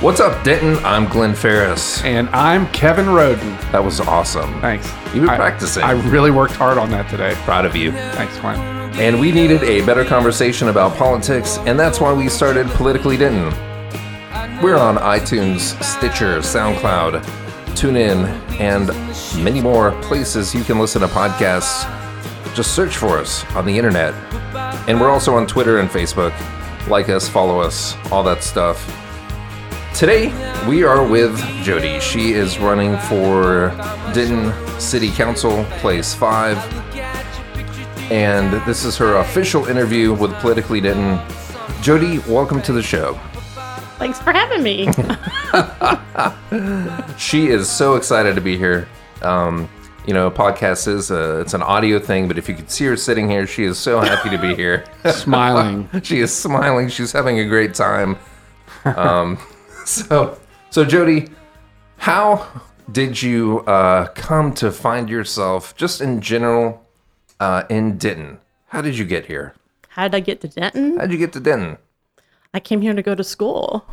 What's up, Denton? I'm Glen Ferris. And I'm Kevin Roden. That was awesome. Thanks. You've been I- practicing. I really worked hard on that today. Proud of you. Thanks, Glen. And we needed a better conversation about politics, and that's why we started Politically Denton. We're on iTunes, Stitcher, SoundCloud, TuneIn, and many more places you can listen to podcasts. Just search for us on the internet. And we're also on Twitter and Facebook. Like us, follow us, all that stuff. Today, we are with Jodi. She is running for Denton City Council, Place 5 and this is her official interview with Politically Denton. Jodi, welcome to the show. Thanks for having me. She is so excited to be here. Um, you know, a podcast is a, it's an audio thing, but if you could see her sitting here, she is so happy to be here. Smiling. she is smiling. She's having a great time. Um, so, so Jodi, how did you uh, come to find yourself, just in general, uh, in Denton? How did you get here? How did I get to Denton? How did you get to Denton? I came here to go to school.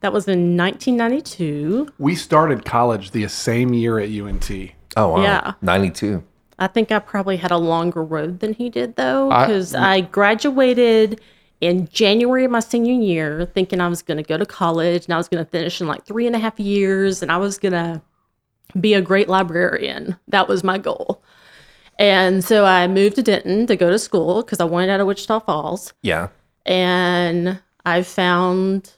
That was in 1992. we started college the same year at UNT. Oh wow. Yeah. 92. I think I probably had a longer road than he did, though, I- because I, graduated in January of my senior year, thinking I was going to go to college and I was going to finish in like three and a half years and I was going to be a great librarian. That was my goal. And so I moved to Denton to go to school because I wanted out of Wichita Falls. Yeah. and I found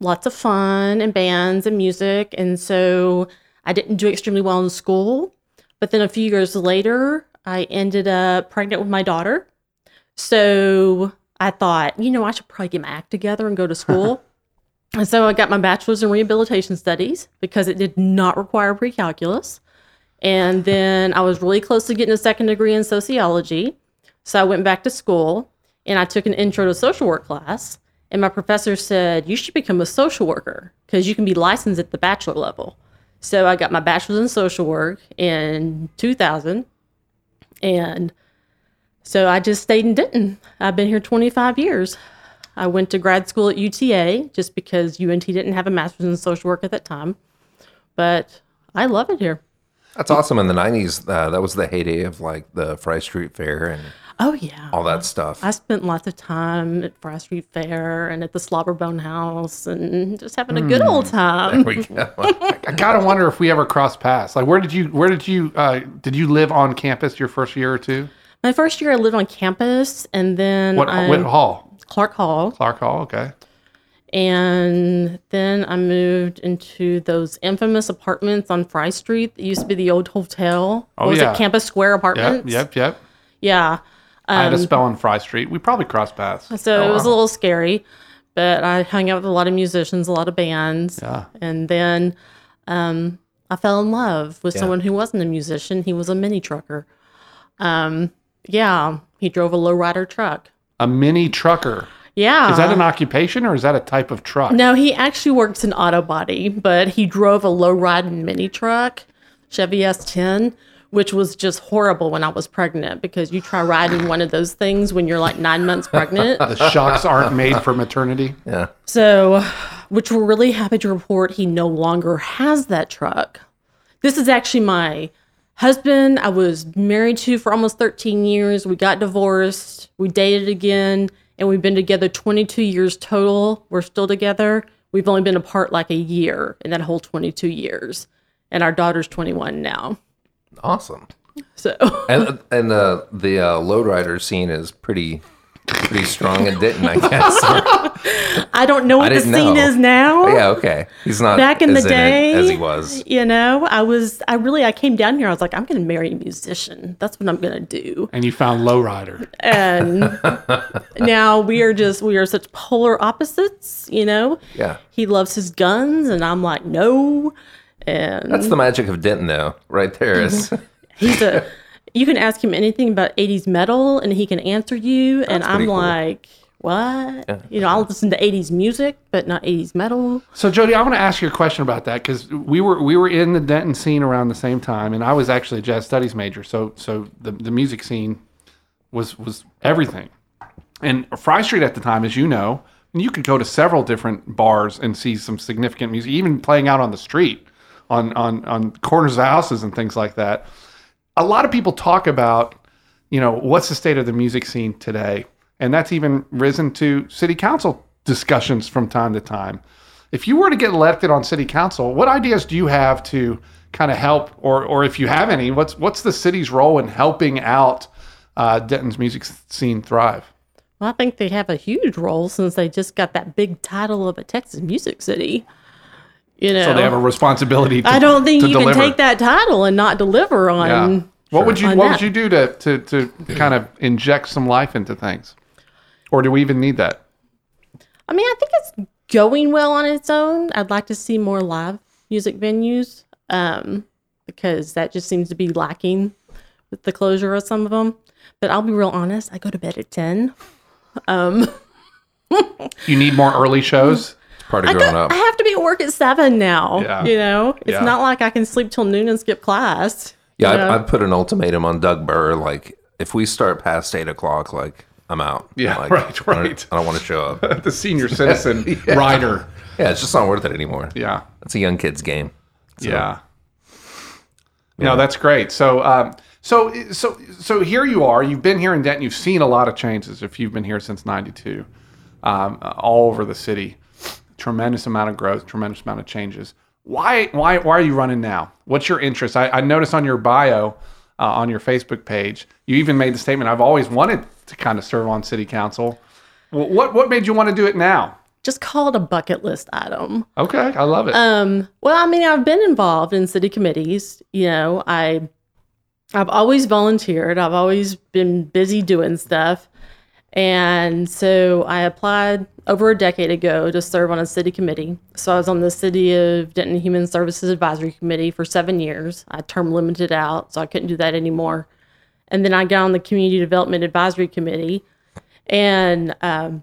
lots of fun and bands and music. And so I didn't do extremely well in school. But then a few years later, I ended up pregnant with my daughter. So I thought, you know, I should probably get my act together and go to school. and so I got my bachelor's in rehabilitation studies because it did not require pre calculus. And then I was really close to getting a second degree in sociology. So I went back to school and I took an intro to social work class. And my professor said, You should become a social worker because you can be licensed at the bachelor level. So I got my bachelor's in social work in 2000. And so I just stayed in Denton. I've been here 25 years. I went to grad school at UTA just because UNT didn't have a master's in social work at that time. But I love it here. That's awesome. In the 90s, uh, that was the heyday of like the Fry Street Fair and Oh, yeah. all that stuff. I spent lots of time at Fry Street Fair and at the Slobberbone House and just having a good old time. There we go. I gotta wonder if we ever crossed paths. Like, where did you, where did you, uh, did you live on campus your first year or two? My first year, I lived on campus, and then What, I, what hall? Clark Hall, Clark Hall. Okay. and then I moved into those infamous apartments on Fry Street that used to be the old hotel. Oh, What was yeah. it Campus Square Yep. Apartments? Yep. Yep. Yeah. I had a Um, spell on Fry Street. We probably crossed paths. So it was a little scary, but I hung out with a lot of musicians, a lot of bands. Yeah. And then um, I fell in love with Yeah. someone who wasn't a musician. He was a mini trucker. Um, yeah, he drove a lowrider truck. A mini trucker. Yeah. Is that an occupation or is that a type of truck? No, he actually works in auto body, but he drove a low riding mini truck, Chevy S10, which was just horrible when I was pregnant because you try riding one of those things when you're like nine months pregnant. The shocks aren't made for maternity. yeah. So, which we're really happy to report he no longer has that truck. This is actually my husband I was married to for almost 13 years. We got divorced, we dated again, and we've been together 22 years total. We're still together. We've only been apart like a year in that whole 22 years. And our daughter's 21 now. Awesome. So, And and uh, the uh, lowrider scene is pretty pretty strong in Denton, I guess. I don't know what the scene know. is now. yeah. Okay. He's not back in the as it day as he was. you know i was i really i came down here i was like i'm gonna marry a musician that's what i'm gonna do And you found lowrider. and now we are just we are such polar opposites you know Yeah. he loves his guns and i'm like no and That's the magic of Denton, though, right there. Is he's a you can ask him anything about 80s metal and he can answer you and i'm cool. like what you know i'll listen to 80s music but not 80s metal So Jodi, I want to ask you a question about that because we were we were in the Denton scene around the same time, and I was actually a jazz studies major. So so the the music scene was was everything. And Fry Street at the time, as you know, you could go to several different bars and see some significant music, even playing out on the street, on on on corners of houses and things like that. A lot of people talk about, you know, what's the state of the music scene today, and that's even risen to city council discussions from time to time. If you were to get elected on city council, what ideas do you have to kind of help, or or if you have any, what's what's the city's role in helping out uh, Denton's music scene thrive? Well, I think they have a huge role since they just got that big title of a Texas Music City. You know, So they have a responsibility. To, I don't think you deliver. can take that title and not deliver on. Yeah. What would you What that. would you do to to to kind of inject some life into things, or do we even need that? I mean, I think it's going well on its own. I'd like to see more live music venues um, because that just seems to be lacking with the closure of some of them. But I'll be real honest, I go to bed at 10. Um, You need more early shows. Part of I, growing go- up. I have to be at work at 7 now. Yeah. You know, it's Yeah. not like I can sleep till noon and skip class. Yeah. I've, I've put an ultimatum on Doug Burr. Like, if we start past eight o'clock, like, I'm out. Yeah, Like, right, I don't- right. I don't, want to show up. the senior citizen rider. Yeah, it's just not worth it anymore. Yeah, It's a young kid's game. So, yeah. No, that's great. So, um, so, so, so here you are. You've been here in Denton. You've seen a lot of changes. If you've been here since '92, um, all over the city, tremendous amount of growth, tremendous amount of changes. Why, why, why are you running now? What's your interest? I, I noticed on your bio, uh, on your Facebook page, you even made the statement, "I've always wanted to kind of serve on city council." Well, what, what made you want to do it now? Just call it a bucket list item. Okay, I love it. Um, well, I mean, I've been involved in city committees. You know, I, I've always volunteered. I've always been busy doing stuff, and so I applied over a decade ago to serve on a city committee. So I was on the City of Denton Human Services Advisory Committee for seven years. I term limited out, so I couldn't do that anymore. And then I got on the Community Development Advisory Committee, and um,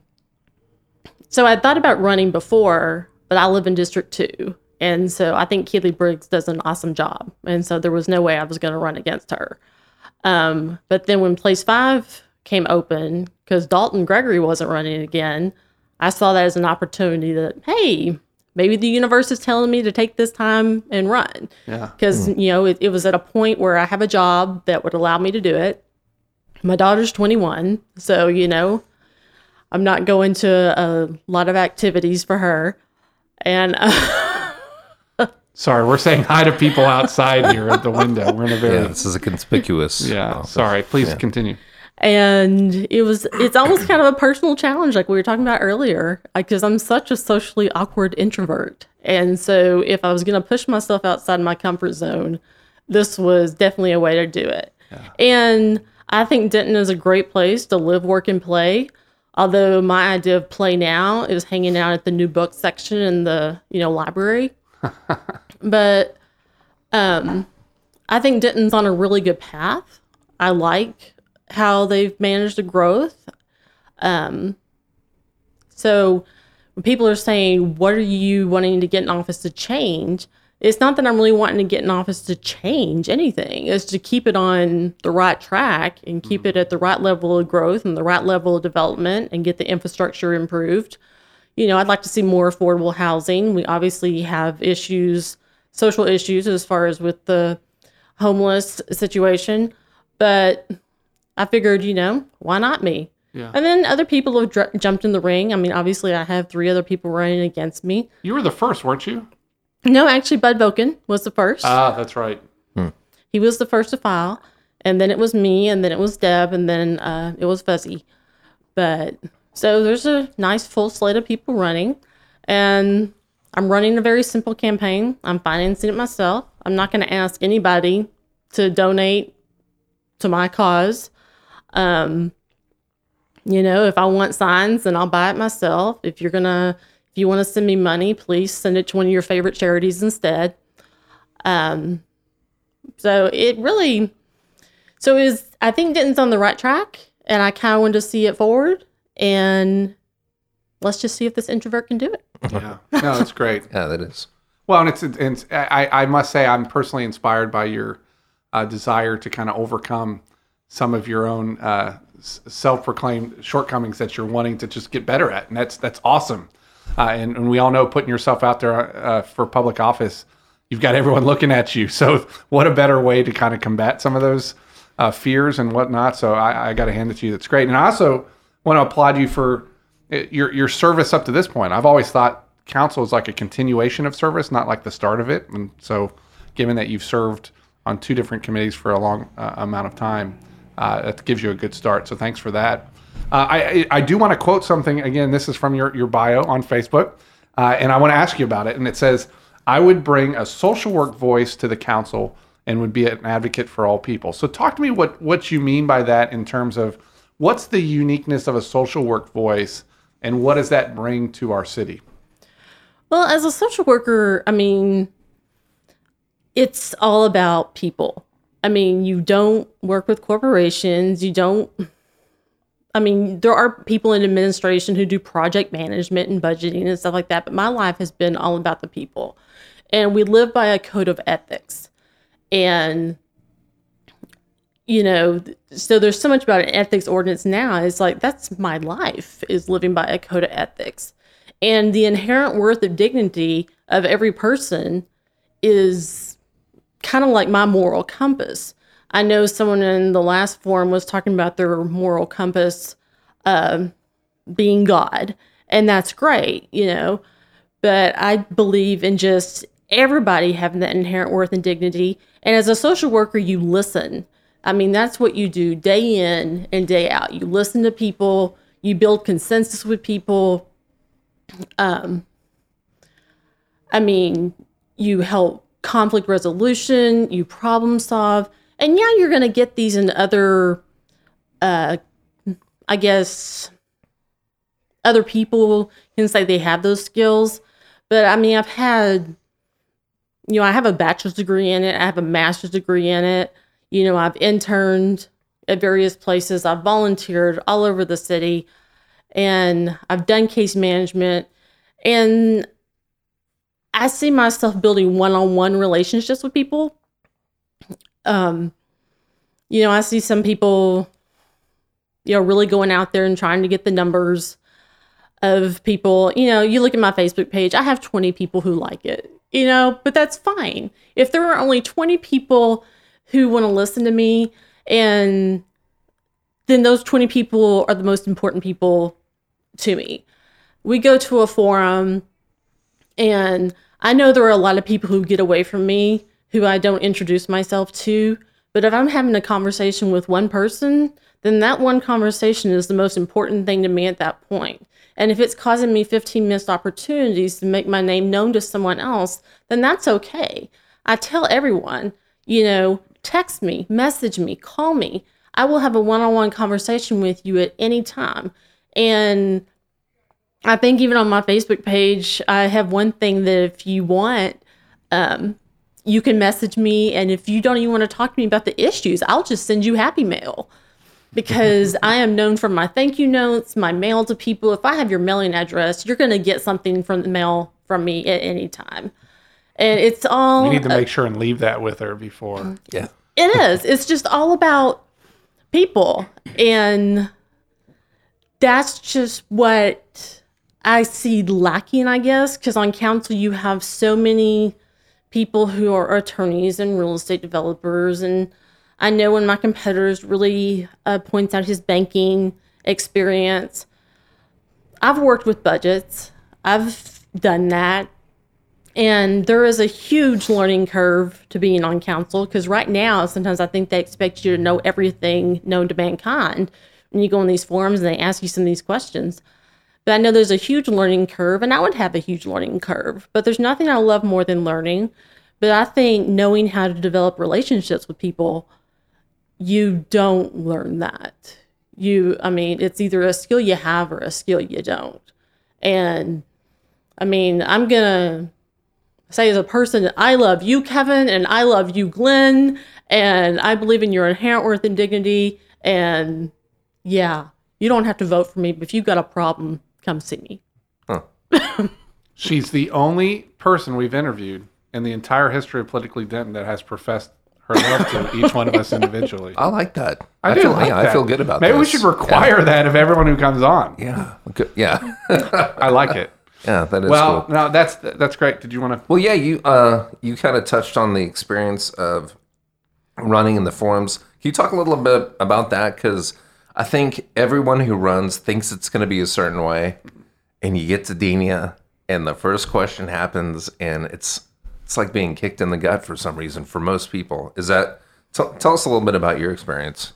so I thought about running before, but I live in District 2. And so I think Keely Briggs does an awesome job. And so there was no way I was going to run against her. Um, but then when Place 5 came open, because Dalton Gregory wasn't running again, I saw that as an opportunity that, hey, maybe the universe is telling me to take this time and run. yeah. Because, hmm. you know, it, it was at a point where I have a job that would allow me to do it. My daughter's 21. So, you know, I'm not going to a lot of activities for her. And Sorry, we're saying hi to people outside here at the window. We're in a very Yeah, this is a conspicuous. Yeah, office. sorry. Please continue. And it was it's almost kind of a personal challenge like we were talking about earlier because i'm such a socially awkward introvert. And so if i was going to push myself outside my comfort zone this was definitely a way to do it. And i think denton is a great place to live work and play. Although my idea of play now is hanging out at the new book section in the you know library. But um i think denton's on a really good path. I like how they've managed the growth. Um, so when people are saying, "What are you wanting to get in office to change?" It's not that I'm really wanting to get in office to change anything. It's to keep it on the right track and keep it at the right level of growth and the right level of development and get the infrastructure improved. You know, I'd like to see more affordable housing. We obviously have issues, social issues, as far as with the homeless situation, but I figured, you know, why not me? Yeah. And then other people have dr- jumped in the ring. I mean, obviously, I have three other people running against me. You were the first, weren't you? No, actually, Bud Boken was the first. Ah, that's right. he was the first to file, and then it was me, and then it was Deb, and then uh, it was Fuzzy. But so there's a nice full slate of people running, and I'm running a very simple campaign. I'm financing it myself. I'm not going to ask anybody to donate to my cause. Um, you know, if I want signs, then I'll buy it myself. If you're gonna, if you want to send me money, please send it to one of your favorite charities instead. Um, so it really, so is I think Denton's on the right track, and I kind of wanted to see it forward, and let's just see if this introvert can do it. Yeah. No, it's great. Yeah, that is. Well, and it's, it's I, I must say I'm personally inspired by your uh, desire to kind of overcome some of your own uh, self-proclaimed shortcomings that you're wanting to just get better at, and that's that's awesome. Uh, and, and we all know putting yourself out there uh, for public office, you've got everyone looking at you. So what a better way to kind of combat some of those uh, fears and whatnot. So I, I got to hand it to you. That's great. And I also want to applaud you for uh, your your service up to this point. I've always thought council is like a continuation of service, not like the start of it. And so, given that you've served on two different committees for a long uh, amount of time, uh, that gives you a good start. So thanks for that. Uh, I, I do want to quote something again. This is from your your bio on Facebook, uh, and I want to ask you about it. And it says, "I would bring a social work voice to the council." And would be an advocate for all people. So, talk to me what what you mean by that in terms of what's the uniqueness of a social work voice, and what does that bring to our city? Well, as a social worker, I mean, it's all about people. I mean, you don't work with corporations. You don't, I mean, there are people in administration who do project management and budgeting and stuff like that, but my life has been all about the people. And we live by a code of ethics. And, you know, so there's so much about an ethics ordinance now. It's like, that's my life, is living by a code of ethics and the inherent worth of dignity of every person is kind of like my moral compass. I know someone in the last forum was talking about their moral compass uh, being God, and that's great, you know. But I believe in just everybody having that inherent worth and dignity. And as a social worker, you listen. I mean, that's what you do day in and day out. You listen to people, you build consensus with people, um, I mean, you help conflict resolution, you problem solve, and yeah, you're going to get these in other, uh, I guess, other people can say they have those skills. But I mean, I've had, you know, I have a bachelor's degree in it, I have a master's degree in it. You know, I've interned at various places, I've volunteered all over the city and I've done case management and I see myself building one-on-one relationships with people. Um you know, I see some people you know really going out there and trying to get the numbers of people. You know, you look at my Facebook page, I have 20 people who like it. You know, but that's fine. If there are only 20 people who want to listen to me and then those 20 people are the most important people to me. We go to a forum, and I know there are a lot of people who get away from me who I don't introduce myself to. But if I'm having a conversation with one person, then that one conversation is the most important thing to me at that point. And if it's causing me 15 missed opportunities to make my name known to someone else, then that's okay. I tell everyone, you know, text me, message me, call me. I will have a one on one conversation with you at any time. And I think even on my Facebook page, I have one thing that if you want, um, you can message me. And if you don't even want to talk to me about the issues, I'll just send you happy mail because I am known for my thank you notes, my mail to people. If I have your mailing address, you're going to get something from the mail from me at any time. And it's all We need to make sure and leave that with her before. Yeah. it is. It's just all about people. And that's just what I see lacking, I guess, because on council you have so many people who are attorneys and real estate developers. And I know when my competitors really uh, points out his banking experience, I've worked with budgets. I've done that. And there is a huge learning curve to being on council because right now, sometimes I think they expect you to know everything known to mankind when you go on these forums and they ask you some of these questions. But I know there's a huge learning curve, and I would have a huge learning curve. But there's nothing I love more than learning. But I think knowing how to develop relationships with people, you don't learn that. You, I mean, it's either a skill you have or a skill you don't. And I mean, I'm going to say as a person, I love you, Kevin, and I love you, Glen, and I believe in your inherent worth and dignity. And yeah, you don't have to vote for me, but if you've got a problem, come see me. She's the only person we've interviewed in the entire history of Politically Denton that has professed her love to each one of us individually. I like that. I, do feel like yeah, I feel good about that. Maybe this. we should require that of everyone who comes on. Yeah. Good. Yeah. I like it. yeah, that is Well, cool. no, that's that's great. Did you want to? Well, yeah, you uh you kind of touched on the experience of running in the forums. Can you talk a little bit about that cuz I think everyone who runs thinks it's going to be a certain way and you get to Denia and the first question happens and it's it's like being kicked in the gut for some reason for most people. Is that tell tell us a little bit about your experience.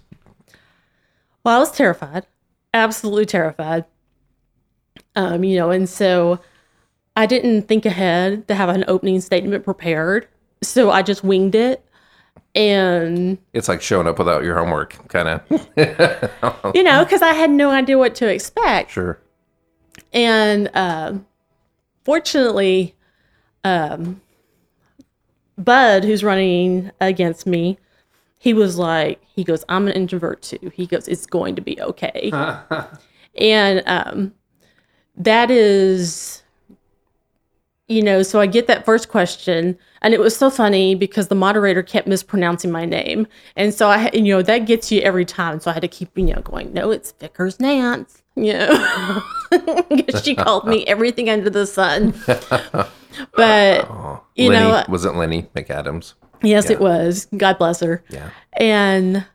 Well, I was terrified, absolutely terrified. Um, you know, and so I didn't think ahead to have an opening statement prepared. So I just winged it. And, It's like showing up without your homework kind of. you know, because I had no idea what to expect. sure. And um fortunately, um, Bud, who's running against me, he was like, he goes, I'm an introvert too. He goes, it's going to be okay. and um, that is, you know, so I get that first question, and it was so funny because the moderator kept mispronouncing my name, and so I, you know, that gets you every time. So I had to keep, you know, going, no, it's Vicars Nance, you know, 'Cause she called me everything under the sun. But oh, you Lenny, know, was it Lenny McAdams? Yes, it was. God bless her. Yeah. And,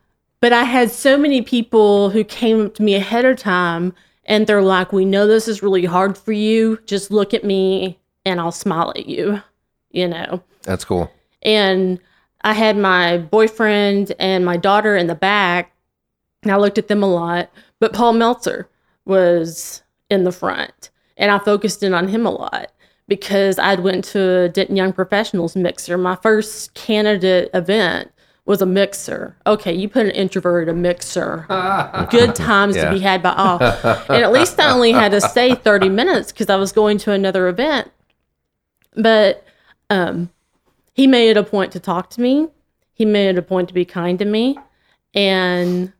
but I had so many people who came up to me ahead of time and they're like, We know this is really hard for you. Just look at me and I'll smile at you, you know? That's cool. And I had my boyfriend and my daughter in the back, and I looked at them a lot. But Paul Meltzer was in the front, and I focused in on him a lot because I'd went to a Denton Young Professionals mixer. My first candidate event was a mixer. Okay, you put an introvert a mixer. Good times Yeah. to be had by all. and at least I only had to stay 30 minutes because I was going to another event. But um, he made it a point to talk to me. He made it a point to be kind to me. And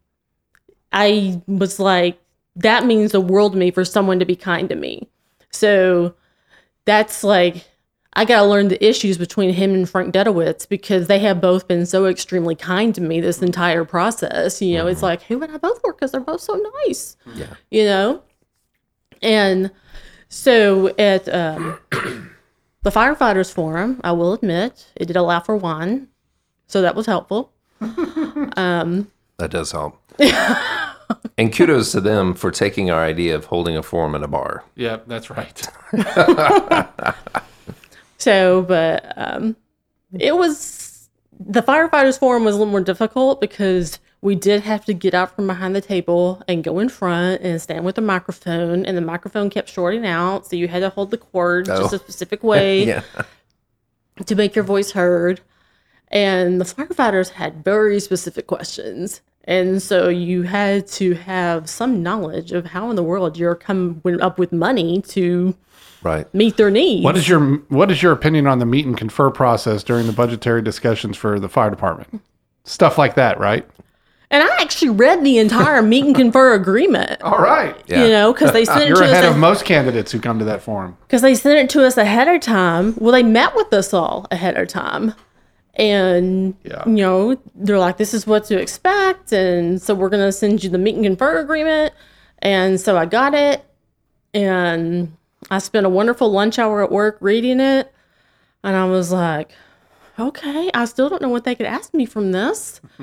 I was like, that means the world to me for someone to be kind to me. So that's like, I got to learn the issues between him and Frank Dedowitz because they have both been so extremely kind to me this entire process. You know, it's like, who would I both work because they're both so nice. Yeah. You know? And so at um, the firefighters forum, I will admit, it did allow for wine. So that was helpful. Um, That does help. and kudos to them for taking our idea of holding a forum in a bar. Yeah, that's right. So, but um, it was the firefighters forum was a little more difficult because we did have to get out from behind the table and go in front and stand with the microphone, and the microphone kept shorting out, so you had to hold the cord just Oh. a specific way Yeah. to make your voice heard. And the firefighters had very specific questions. And so you had to have some knowledge of how in the world you're coming up with money to Right. meet their needs. What is your What is your opinion on the meet and confer process during the budgetary discussions for the fire department? Stuff like that, right? And I actually read the entire meet and confer agreement. All right. Yeah. You know, because they sent it to us. You're to ahead of us most candidates who come to that forum. because they sent it to us ahead of time. Well, they met with us all ahead of time, and Yeah. you know they're like, "This is what to expect," and so we're gonna send you the meet and confer agreement. And so I got it, and I spent a wonderful lunch hour at work reading it, and I was like, "Okay, I still don't know what they could ask me from this."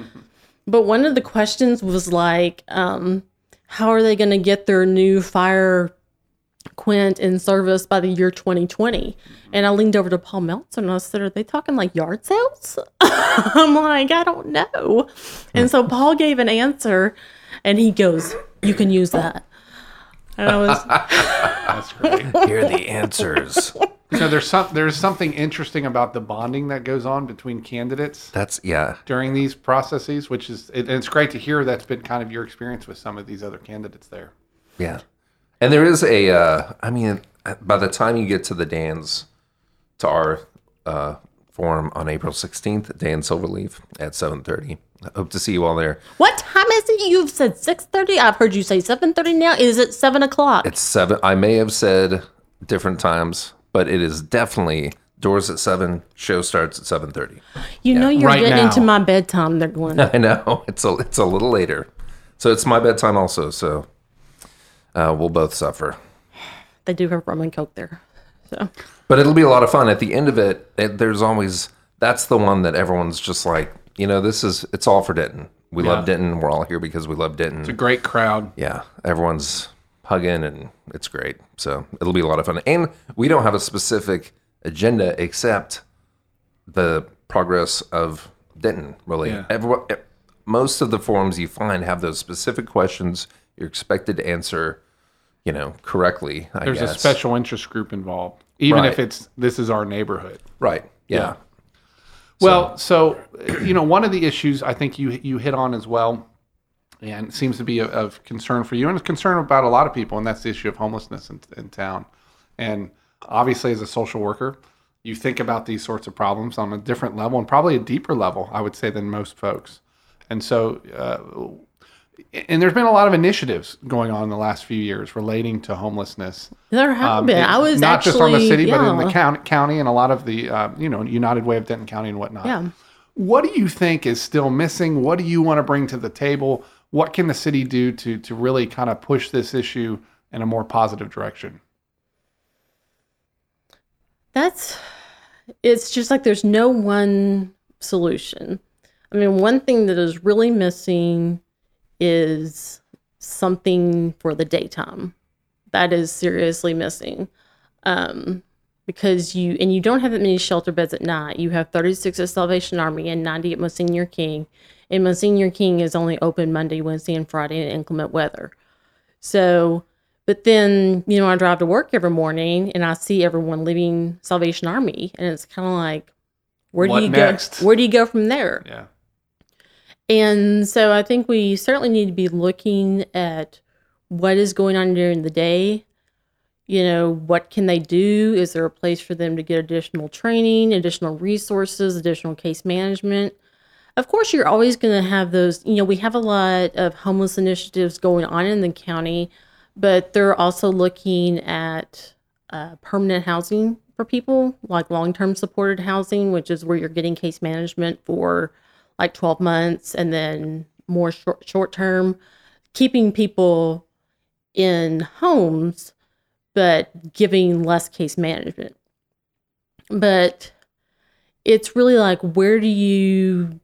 But one of the questions was like, um, how are they going to get their new fire quint in service by the year 2020? And I leaned over to Paul Meltzer and I said, Are they talking like yard sales? I'm like, I don't know. And so Paul gave an answer and he goes, You can use that. And I was, That's great. Here are the answers. so there's some there's something interesting about the bonding that goes on between candidates That's yeah. during these processes, which is it, and it's great to hear that's been kind of your experience with some of these other candidates there. Yeah. And there is a uh I mean by the time you get to the Dan's to our uh forum on April 16th, Dan Silverleaf at 7:30. I hope to see you all there. What time is it? You've said 6.30. I've heard you say 7.30 now. Is it 7 o'clock? It's 7 I may have said different times, but it is definitely Doors at seven. Show starts at seven thirty. You know you're Right getting now. into my bedtime They're going. I know it's a it's a little later, so it's my bedtime also. So uh, we'll both suffer, they do have rum and coke there. So but it'll be a lot of fun. At the end of it, it there's always that's the one that everyone's just like, you know, this is it's all for Denton. We love Denton. We're all here because we love Denton. It's a great crowd. yeah, everyone's hugging and it's great. So it'll be a lot of fun. And we don't have a specific agenda except the progress of Denton. Really, Yeah. everyone, e- most of the forums you find have those specific questions you're expected to answer, you know, correctly. I There's guess. a special interest group involved, even Right. if it's this is our neighborhood. right. Yeah. Well, so you know, one of the issues I think you you hit on as well, and seems to be of, of concern for you, and it's concern about a lot of people, and that's the issue of homelessness in, in town. And obviously, as a social worker, you think about these sorts of problems on a different level, and probably a deeper level, I would say, than most folks. And so, uh, and there's been a lot of initiatives going on in the last few years relating to homelessness. there have Um, been. I was not actually, just on the city, yeah, but in the county, county and a lot of the uh, you know United Way of Denton County and whatnot. Yeah. What do you think is still missing? What do you want to bring to the table? What can the city do to to really kind of push this issue in a more positive direction? That's it's just like there's no one solution. I mean, one thing that is really missing is something for the daytime. That is seriously missing. Um because you and you don't have that many shelter beds at night. You have 36 at Salvation Army and 90 at Monsignor King. And Monsignor King is only open Monday, Wednesday, and Friday in inclement weather. So but then, you know, I drive to work every morning and I see everyone leaving Salvation Army, and it's kind of like, where do What you next? go? Where do you go from there? Yeah. And so I think we certainly need to be looking at what is going on during the day. You know, what can they do? Is there a place for them to get additional training, additional resources, additional case management? Of course, you're always going to have those. You know, we have a lot of homeless initiatives going on in the county, but they're also looking at uh, permanent housing for people, like long term supported housing, which is where you're getting case management for like 12 months and then more short short term, keeping people in homes, but giving less case management. But it's really like, where do you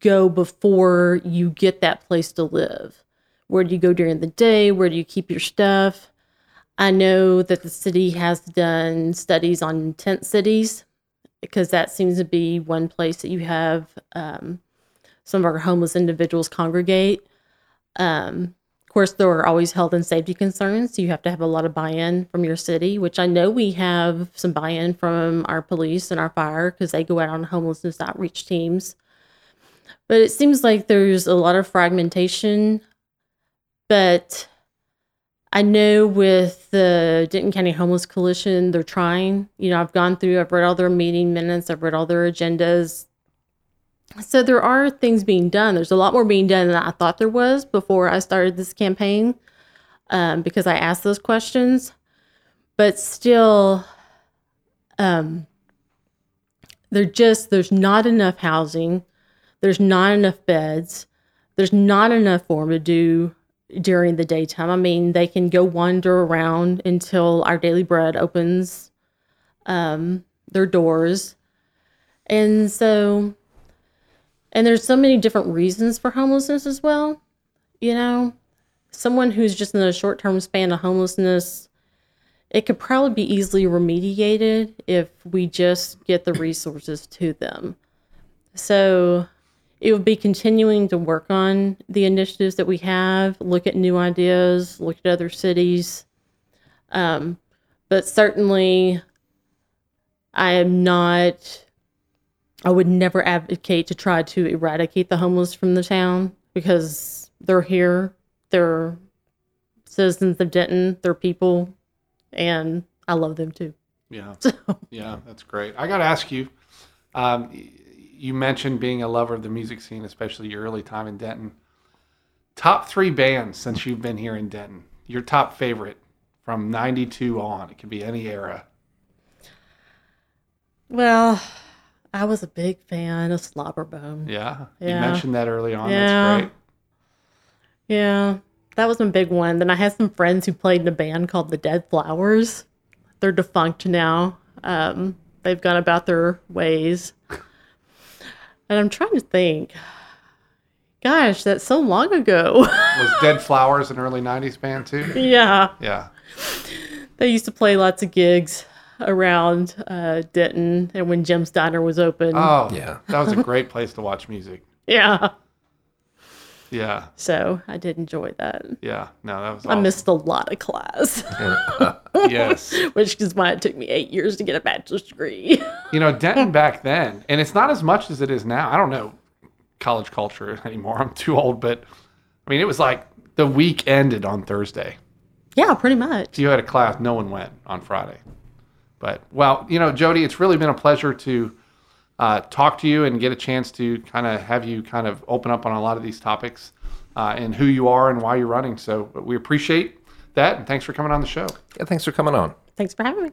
go before you get that place to live? Where do you go during the day? Where do you keep your stuff? I know that the city has done studies on tent cities because that seems to be one place that you have um, some of our homeless individuals congregate. Um, of course, there are always health and safety concerns. You have to have a lot of buy in from your city, which I know we have some buy in from our police and our fire because they go out on homelessness outreach teams. But it seems like there's a lot of fragmentation. But I know with the Denton County Homeless Coalition, they're trying. You know, I've gone through, I've read all their meeting minutes, I've read all their agendas. So there are things being done. There's a lot more being done than I thought there was before I started this campaign um, because I asked those questions. But still, um, there just there's not enough housing. There's not enough beds. There's not enough for them to do during the daytime. I mean, they can go wander around until our daily bread opens um, their doors. And so, and there's so many different reasons for homelessness as well. You know, someone who's just in a short term span of homelessness, it could probably be easily remediated if we just get the resources to them. So, it would be continuing to work on the initiatives that we have, look at new ideas, look at other cities. Um, but certainly, I am not, I would never advocate to try to eradicate the homeless from the town because they're here. They're citizens of Denton, they're people, and I love them too. Yeah. So, Yeah, that's great. I got to ask you. Um, you mentioned being a lover of the music scene, especially your early time in Denton. Top three bands since you've been here in Denton. Your top favorite from '92 on. It could be any era. Well, I was a big fan of Slobberbone. Yeah. You mentioned that early on. Yeah. That's great. Yeah, that was a big one. Then I had some friends who played in a band called the Dead Flowers. They're defunct now. Um, they've gone about their ways. And I'm trying to think. Gosh, that's so long ago. Was Dead Flowers an early 90s band too? yeah, Yeah. they used to play lots of gigs around uh, Denton and when Jim's Diner was open. Oh, Yeah. That was a great place to watch music. yeah, Yeah. so I did enjoy that. Yeah. No, that was I awesome. missed a lot of class, yes. which is why it took me eight years to get a bachelor's degree. You know, Denton back then, and it's not as much as it is now. I don't know college culture anymore. I'm too old, but I mean, it was like the week ended on Thursday. yeah, pretty much. If you had a class, no one went on Friday. But, well, you know, Jodi, it's really been a pleasure to uh, talk to you and get a chance to kind of have you kind of open up on a lot of these topics uh, and who you are and why you're running. So we appreciate that. And thanks for coming on the show. Yeah, thanks for coming on. Thanks for having me.